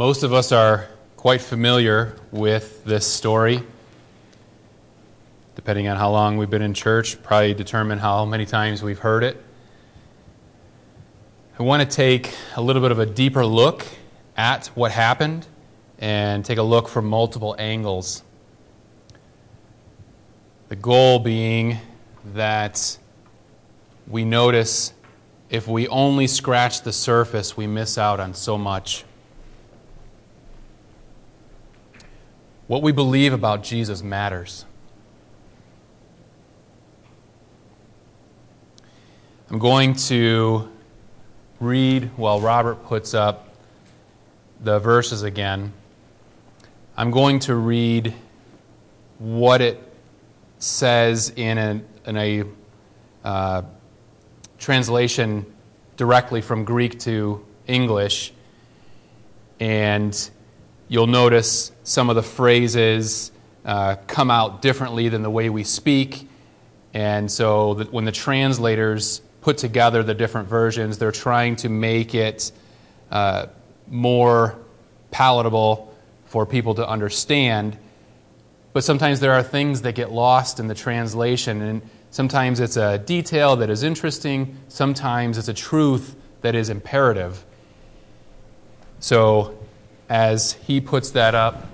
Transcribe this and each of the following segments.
Most of us are quite familiar with this story. Depending on how long we've been in church, probably determine how many times we've heard it. I want to take a little bit of a deeper look at what happened and take a look from multiple angles. The goal being that we notice if we only scratch the surface, we miss out on so much. What we believe about Jesus matters. I'm going to read while Robert puts up the verses again. I'm going to read what it says in a, in a uh, translation directly from Greek to English. And you'll notice some of the phrases uh, come out differently than the way we speak. And so when the translators put together the different versions, they're trying to make it uh, more palatable for people to understand. But sometimes there are things that get lost in the translation, and sometimes it's a detail that is interesting, sometimes it's a truth that is imperative. So as he puts that up,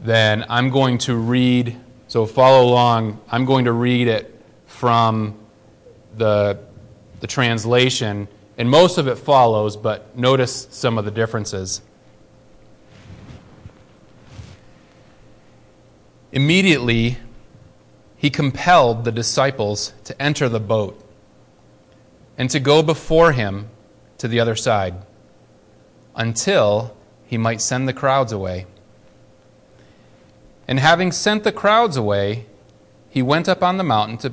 then I'm going to read, so follow along. I'm going to read it from the, the translation, and most of it follows, but notice some of the differences. Immediately, he compelled the disciples to enter the boat and to go before him to the other side until he might send the crowds away. And having sent the crowds away, he went up on the mountain, to,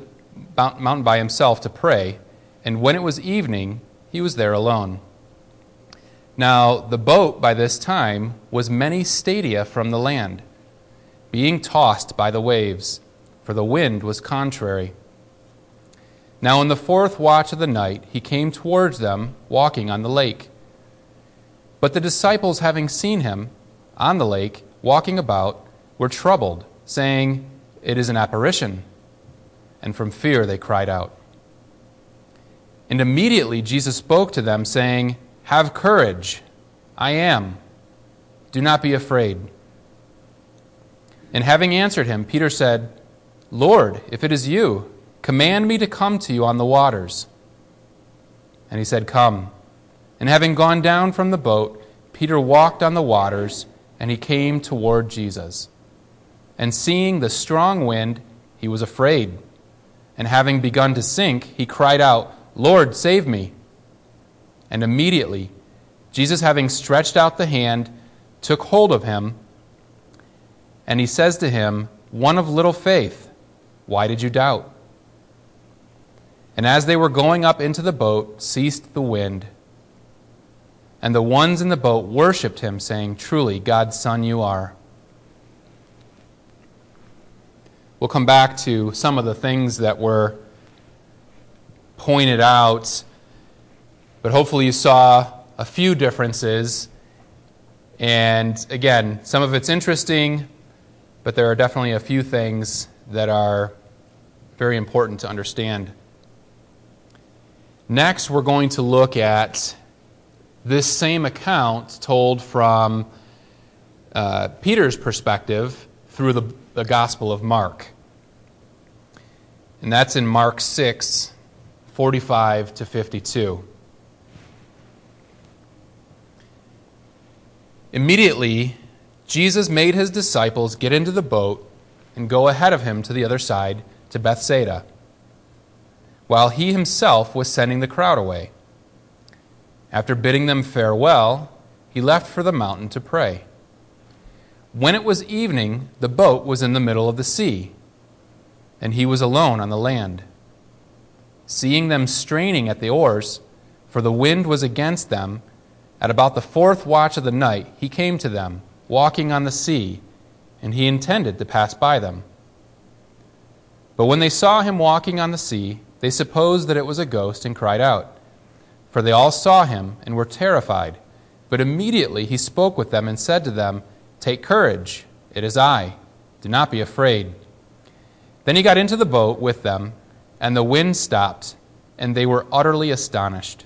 mountain by himself to pray, and when it was evening, he was there alone. Now, the boat by this time was many stadia from the land, being tossed by the waves, for the wind was contrary. Now, in the fourth watch of the night, he came towards them, walking on the lake. But the disciples, having seen him on the lake, walking about, were troubled, saying, It is an apparition. And from fear they cried out. And immediately Jesus spoke to them, saying, Have courage, I am. Do not be afraid. And having answered him, Peter said, Lord, if it is you, command me to come to you on the waters. And he said, Come. And having gone down from the boat, Peter walked on the waters, and he came toward Jesus. And seeing the strong wind, he was afraid. And having begun to sink, he cried out, Lord, save me. And immediately, Jesus, having stretched out the hand, took hold of him, and he says to him, One of little faith, why did you doubt? And as they were going up into the boat, ceased the wind and the ones in the boat worshipped him, saying, Truly, God's Son you are. We'll come back to some of the things that were pointed out, but hopefully you saw a few differences. And again, some of it's interesting, but there are definitely a few things that are very important to understand. Next, we're going to look at this same account told from uh, Peter's perspective through the, the Gospel of Mark. And that's in Mark 6, 45 to 52. Immediately, Jesus made his disciples get into the boat and go ahead of him to the other side to Bethsaida, while he himself was sending the crowd away. After bidding them farewell, he left for the mountain to pray. When it was evening, the boat was in the middle of the sea, and he was alone on the land. Seeing them straining at the oars, for the wind was against them, at about the fourth watch of the night, he came to them, walking on the sea, and he intended to pass by them. But when they saw him walking on the sea, they supposed that it was a ghost and cried out for they all saw him and were terrified. But immediately he spoke with them and said to them, Take courage, it is I. Do not be afraid. Then he got into the boat with them, and the wind stopped, and they were utterly astonished,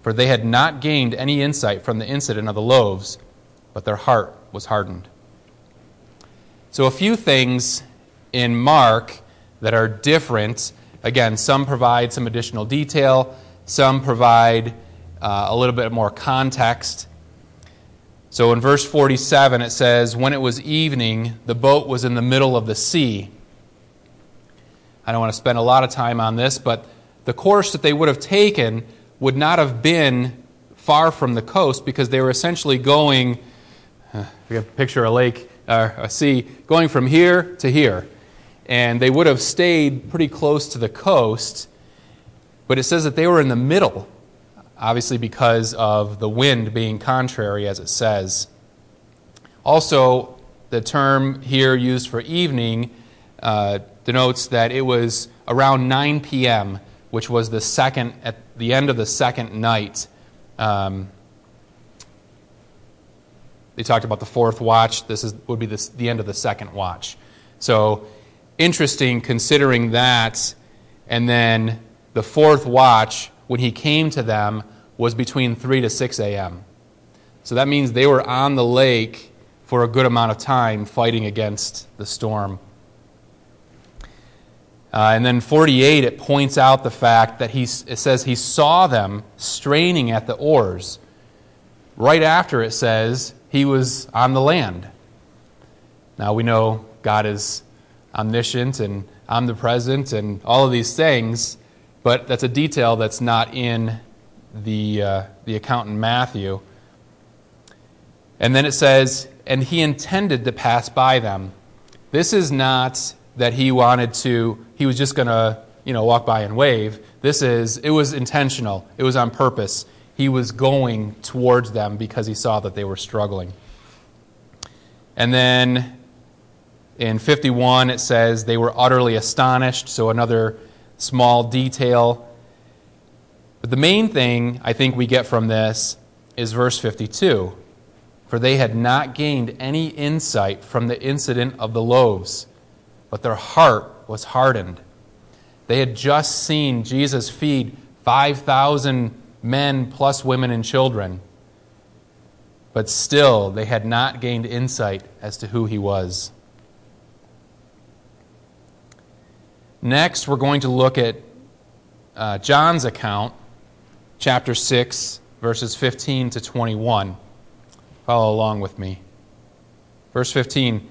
for they had not gained any insight from the incident of the loaves, but their heart was hardened. So, a few things in Mark that are different. Again, some provide some additional detail, some provide uh, a little bit more context. So in verse 47, it says, When it was evening, the boat was in the middle of the sea. I don't want to spend a lot of time on this, but the course that they would have taken would not have been far from the coast because they were essentially going, uh, picture of a lake or a sea, going from here to here. And they would have stayed pretty close to the coast, but it says that they were in the middle obviously because of the wind being contrary, as it says. Also, the term here used for evening uh, denotes that it was around 9 p.m., which was the second at the end of the second night. Um, they talked about the fourth watch. This is, would be the, the end of the second watch. So, interesting considering that. And then the fourth watch when he came to them was between 3 to 6 a.m. So that means they were on the lake for a good amount of time fighting against the storm. Uh, and then 48, it points out the fact that he, it says he saw them straining at the oars. Right after it says he was on the land. Now we know God is omniscient and omnipresent and all of these things, but that's a detail that's not in the, uh, the account in Matthew. And then it says, and he intended to pass by them. This is not that he wanted to, he was just going to, you know, walk by and wave. This is, it was intentional. It was on purpose. He was going towards them because he saw that they were struggling. And then in 51, it says they were utterly astonished. So another small detail. But the main thing I think we get from this is verse 52 For they had not gained any insight from the incident of the loaves, but their heart was hardened. They had just seen Jesus feed 5,000 men plus women and children, but still they had not gained insight as to who he was. Next, we're going to look at uh, John's account, chapter 6, verses 15 to 21. Follow along with me. Verse 15.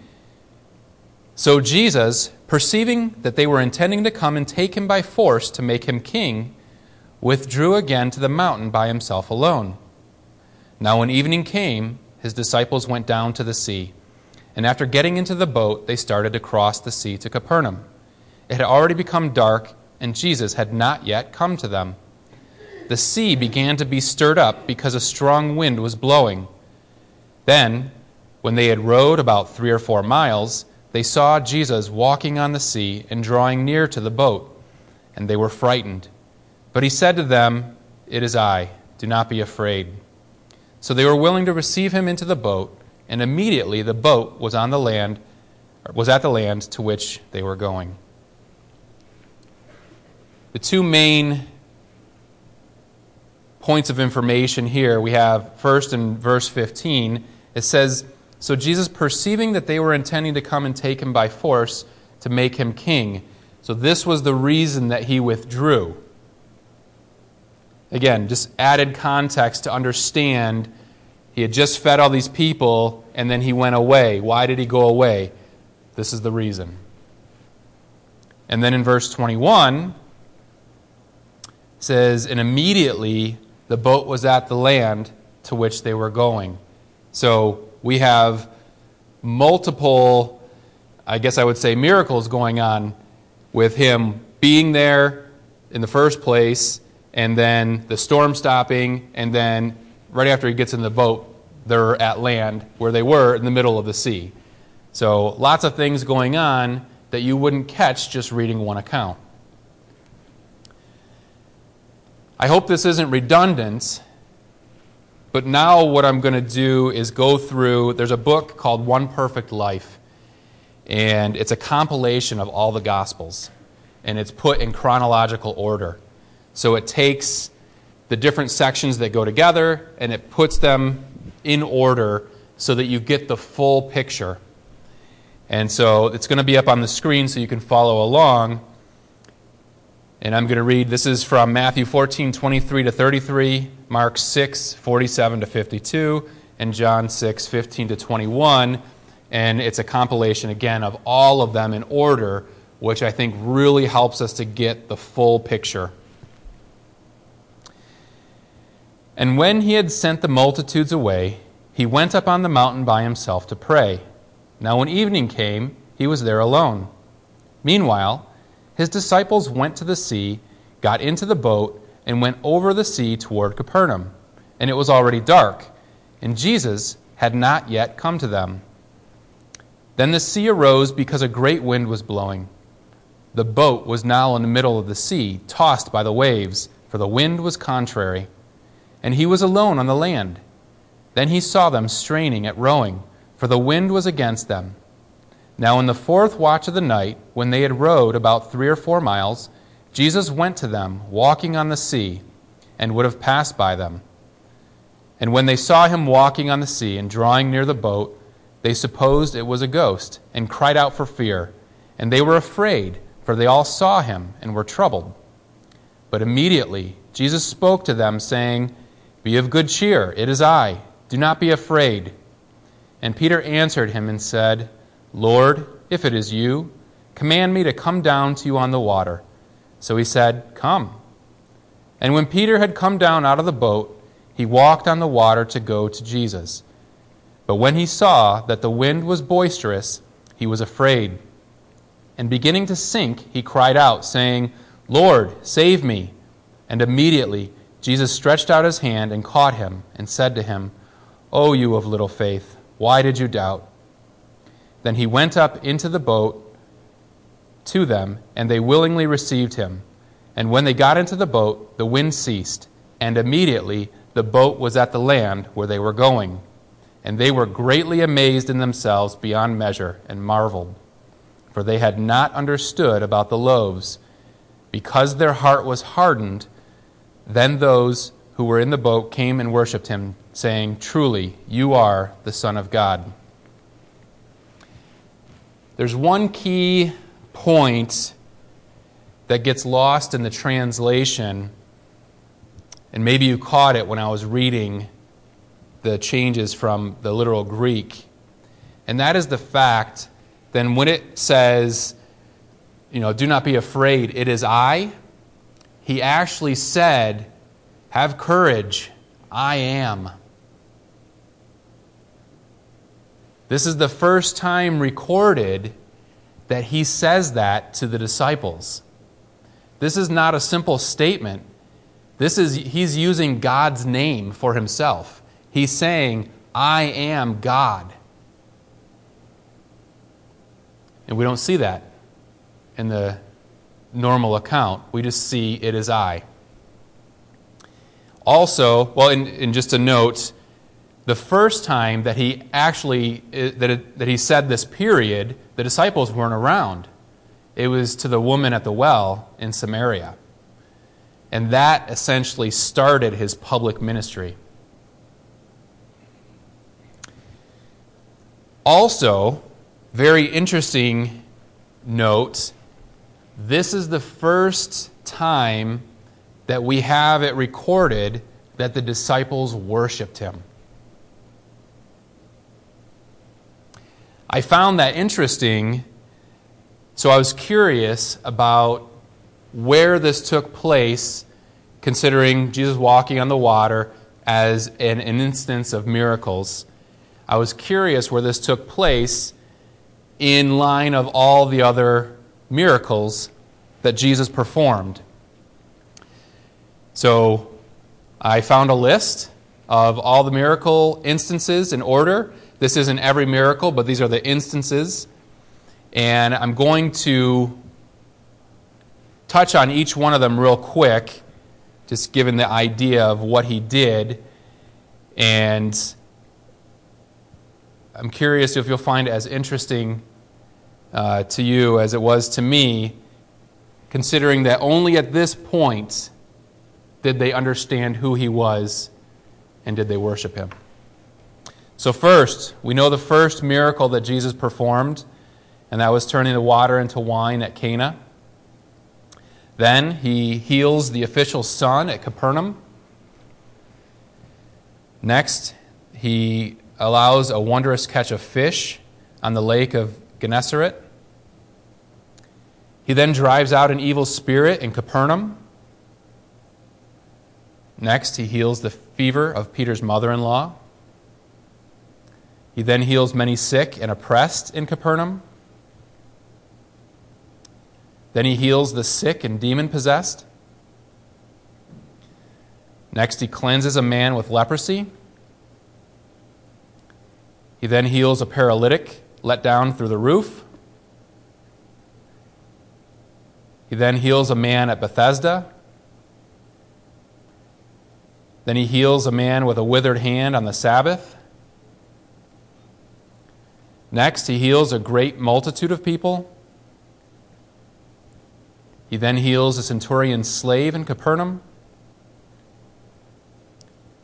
So Jesus, perceiving that they were intending to come and take him by force to make him king, withdrew again to the mountain by himself alone. Now, when evening came, his disciples went down to the sea, and after getting into the boat, they started to cross the sea to Capernaum. It had already become dark, and Jesus had not yet come to them. The sea began to be stirred up because a strong wind was blowing. Then, when they had rowed about three or four miles, they saw Jesus walking on the sea and drawing near to the boat, and they were frightened. But he said to them, It is I, do not be afraid. So they were willing to receive him into the boat, and immediately the boat was on the land was at the land to which they were going. The two main points of information here we have first in verse 15, it says, So Jesus, perceiving that they were intending to come and take him by force to make him king, so this was the reason that he withdrew. Again, just added context to understand he had just fed all these people and then he went away. Why did he go away? This is the reason. And then in verse 21, says, And immediately the boat was at the land to which they were going. So we have multiple, I guess I would say, miracles going on with him being there in the first place, and then the storm stopping, and then right after he gets in the boat, they're at land where they were in the middle of the sea. So lots of things going on that you wouldn't catch just reading one account. I hope this isn't redundant, But now, what I'm going to do is go through. There's a book called One Perfect Life, and it's a compilation of all the Gospels, and it's put in chronological order. So it takes the different sections that go together and it puts them in order so that you get the full picture. And so it's going to be up on the screen so you can follow along. And I'm going to read this is from Matthew 14, 23 to 33, Mark 6, 47 to 52, and John 6, 15 to 21. And it's a compilation, again, of all of them in order, which I think really helps us to get the full picture. And when he had sent the multitudes away, he went up on the mountain by himself to pray. Now, when evening came, he was there alone. Meanwhile, his disciples went to the sea, got into the boat, and went over the sea toward Capernaum. And it was already dark, and Jesus had not yet come to them. Then the sea arose because a great wind was blowing. The boat was now in the middle of the sea, tossed by the waves, for the wind was contrary. And he was alone on the land. Then he saw them straining at rowing, for the wind was against them. Now, in the fourth watch of the night, when they had rowed about three or four miles, Jesus went to them, walking on the sea, and would have passed by them. And when they saw him walking on the sea and drawing near the boat, they supposed it was a ghost, and cried out for fear. And they were afraid, for they all saw him and were troubled. But immediately Jesus spoke to them, saying, Be of good cheer, it is I. Do not be afraid. And Peter answered him and said, Lord, if it is you, command me to come down to you on the water. So he said, Come. And when Peter had come down out of the boat, he walked on the water to go to Jesus. But when he saw that the wind was boisterous, he was afraid. And beginning to sink, he cried out, saying, Lord, save me. And immediately Jesus stretched out his hand and caught him, and said to him, O you of little faith, why did you doubt? Then he went up into the boat to them, and they willingly received him. And when they got into the boat, the wind ceased, and immediately the boat was at the land where they were going. And they were greatly amazed in themselves beyond measure, and marveled. For they had not understood about the loaves, because their heart was hardened. Then those who were in the boat came and worshipped him, saying, Truly, you are the Son of God. There's one key point that gets lost in the translation, and maybe you caught it when I was reading the changes from the literal Greek, and that is the fact then when it says, you know, do not be afraid, it is I, he actually said, have courage, I am. This is the first time recorded that he says that to the disciples. This is not a simple statement. This is he's using God's name for himself. He's saying, "I am God." And we don't see that in the normal account. We just see it is I. Also, well, in, in just a note, the first time that he actually eh, that, it, that he said this period, the disciples weren't around. It was to the woman at the well in Samaria. And that essentially started his public ministry. Also, very interesting note this is the first time that we have it recorded that the disciples worshiped him. I found that interesting, so I was curious about where this took place, considering Jesus walking on the water as an, an instance of miracles. I was curious where this took place in line of all the other miracles that Jesus performed. So I found a list of all the miracle instances in order. This isn't every miracle, but these are the instances. And I'm going to touch on each one of them real quick, just given the idea of what he did. And I'm curious if you'll find it as interesting uh, to you as it was to me, considering that only at this point did they understand who he was and did they worship him. So, first, we know the first miracle that Jesus performed, and that was turning the water into wine at Cana. Then he heals the official's son at Capernaum. Next, he allows a wondrous catch of fish on the lake of Gennesaret. He then drives out an evil spirit in Capernaum. Next, he heals the fever of Peter's mother in law. He then heals many sick and oppressed in Capernaum. Then he heals the sick and demon possessed. Next, he cleanses a man with leprosy. He then heals a paralytic let down through the roof. He then heals a man at Bethesda. Then he heals a man with a withered hand on the Sabbath. Next, he heals a great multitude of people. He then heals a centurion's slave in Capernaum.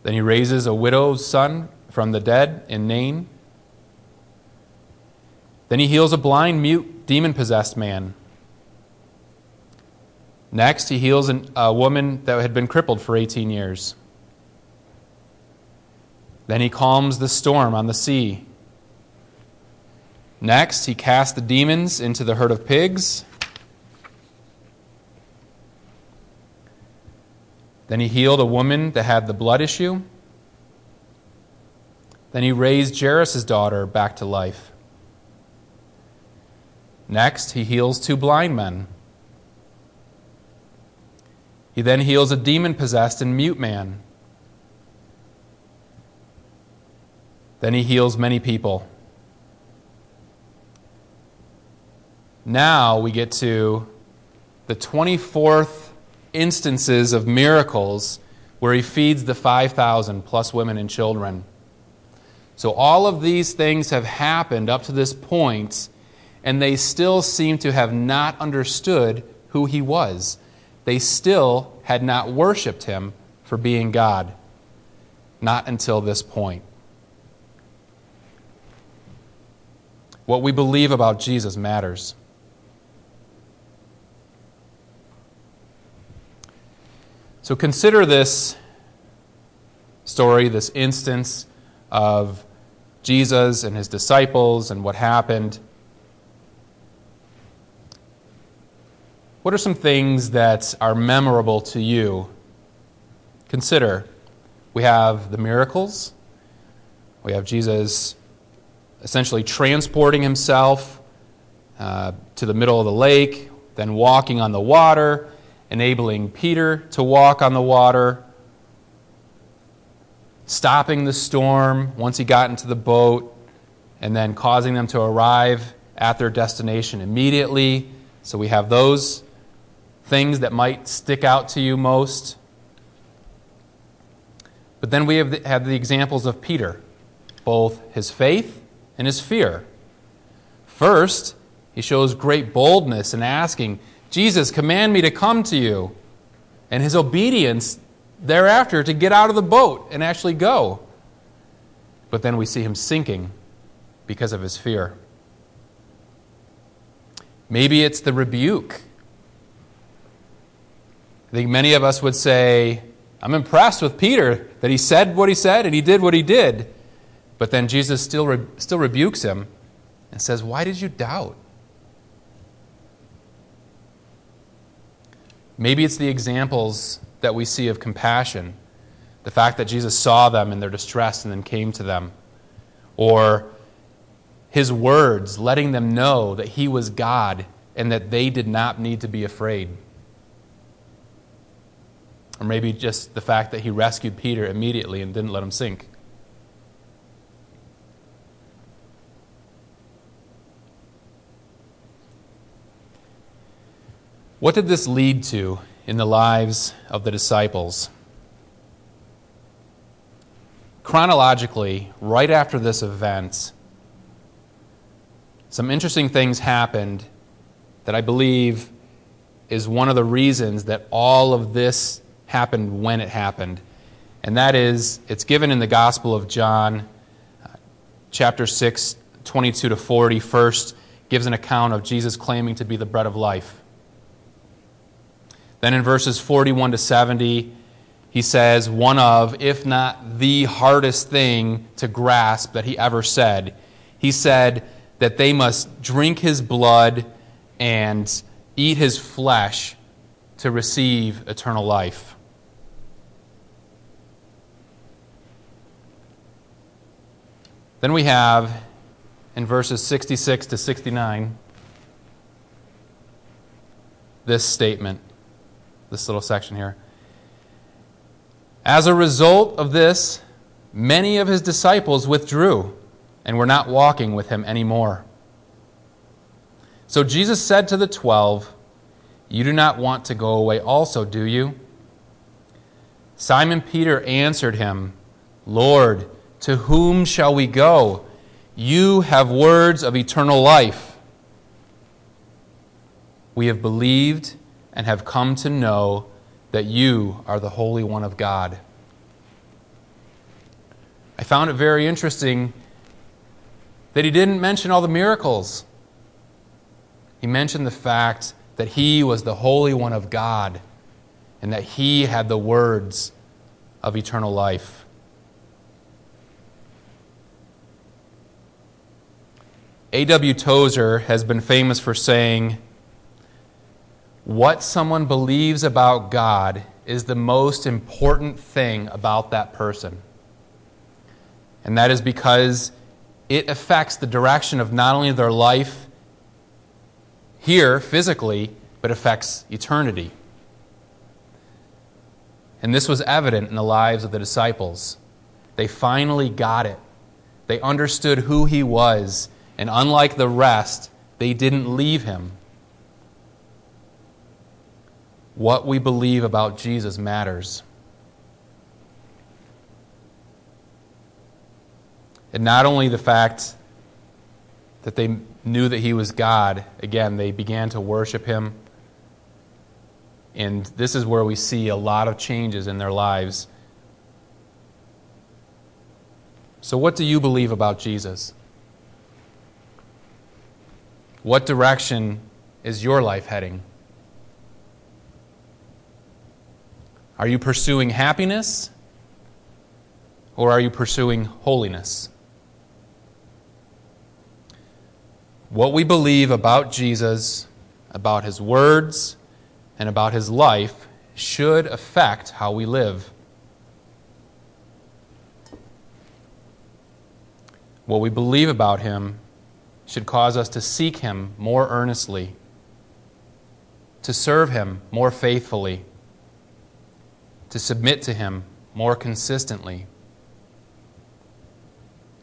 Then he raises a widow's son from the dead in Nain. Then he heals a blind, mute, demon possessed man. Next, he heals an, a woman that had been crippled for 18 years. Then he calms the storm on the sea. Next, he cast the demons into the herd of pigs. Then he healed a woman that had the blood issue. Then he raised Jairus' daughter back to life. Next, he heals two blind men. He then heals a demon possessed and mute man. Then he heals many people. Now we get to the 24th instances of miracles where he feeds the 5,000 plus women and children. So all of these things have happened up to this point, and they still seem to have not understood who he was. They still had not worshiped him for being God. Not until this point. What we believe about Jesus matters. So consider this story, this instance of Jesus and his disciples and what happened. What are some things that are memorable to you? Consider we have the miracles, we have Jesus essentially transporting himself uh, to the middle of the lake, then walking on the water enabling Peter to walk on the water, stopping the storm once he got into the boat, and then causing them to arrive at their destination immediately. So we have those things that might stick out to you most. But then we have the, have the examples of Peter, both his faith and his fear. First, he shows great boldness in asking, Jesus, command me to come to you. And his obedience thereafter to get out of the boat and actually go. But then we see him sinking because of his fear. Maybe it's the rebuke. I think many of us would say, I'm impressed with Peter that he said what he said and he did what he did. But then Jesus still, re- still rebukes him and says, Why did you doubt? Maybe it's the examples that we see of compassion, the fact that Jesus saw them in their distress and then came to them, or his words letting them know that he was God and that they did not need to be afraid. Or maybe just the fact that he rescued Peter immediately and didn't let him sink. What did this lead to in the lives of the disciples? chronologically, right after this event, some interesting things happened that I believe is one of the reasons that all of this happened when it happened. And that is, it's given in the Gospel of John, uh, chapter 6, 22 to 40. First, gives an account of Jesus claiming to be the bread of life. Then in verses 41 to 70, he says, one of, if not the hardest thing to grasp that he ever said. He said that they must drink his blood and eat his flesh to receive eternal life. Then we have in verses 66 to 69 this statement, this little section here. As a result of this, many of his disciples withdrew and were not walking with him anymore. So Jesus said to the twelve, You do not want to go away also, do you? Simon Peter answered him, Lord, to whom shall we go? You have words of eternal life. We have believed and have come to know that you are the Holy One of God. I found it very interesting that he didn't mention all the miracles. He mentioned the fact that he was the Holy One of God and that he had the words of eternal life. A.W. Tozer has been famous for saying, What someone believes about God is the most important thing about that person. And that is because it affects the direction of not only their life here physically, but affects eternity. And this was evident in the lives of the disciples. They finally got it. They understood who he was, and unlike the rest, they didn't leave him. What we believe about Jesus matters. And not only the fact that they knew that he was God, again, they began to worship him. And this is where we see a lot of changes in their lives. So, what do you believe about Jesus? What direction is your life heading? Are you pursuing happiness or are you pursuing holiness? what we believe about Jesus, about his words, and about his life should affect how we live. What we believe about him should cause us to seek him more earnestly, to serve him more faithfully, to submit to him more consistently,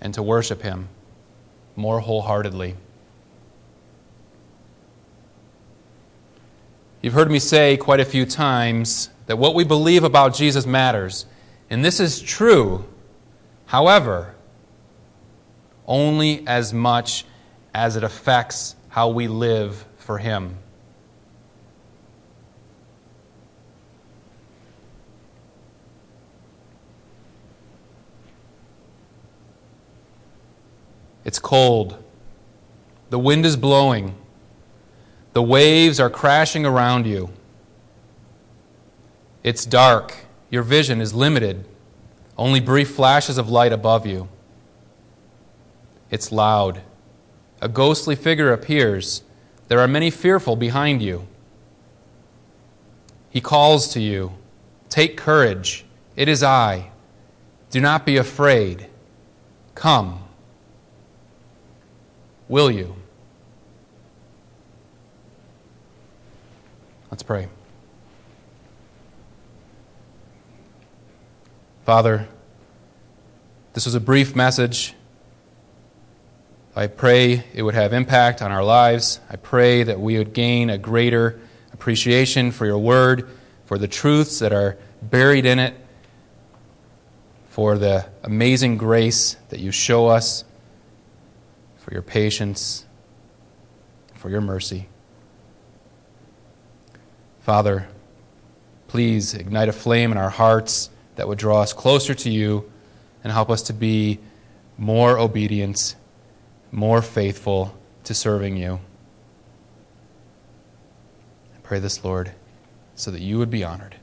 and to worship him more wholeheartedly. You've heard me say quite a few times that what we believe about Jesus matters. And this is true. However, only as much as it affects how we live for Him. It's cold. The wind is blowing. The waves are crashing around you. It's dark. Your vision is limited. Only brief flashes of light above you. It's loud. A ghostly figure appears. There are many fearful behind you. He calls to you Take courage. It is I. Do not be afraid. Come. Will you? Let's pray. Father, this was a brief message. I pray it would have impact on our lives. I pray that we would gain a greater appreciation for your word, for the truths that are buried in it, for the amazing grace that you show us, for your patience, for your mercy. Father, please ignite a flame in our hearts that would draw us closer to you and help us to be more obedient, more faithful to serving you. I pray this, Lord, so that you would be honored.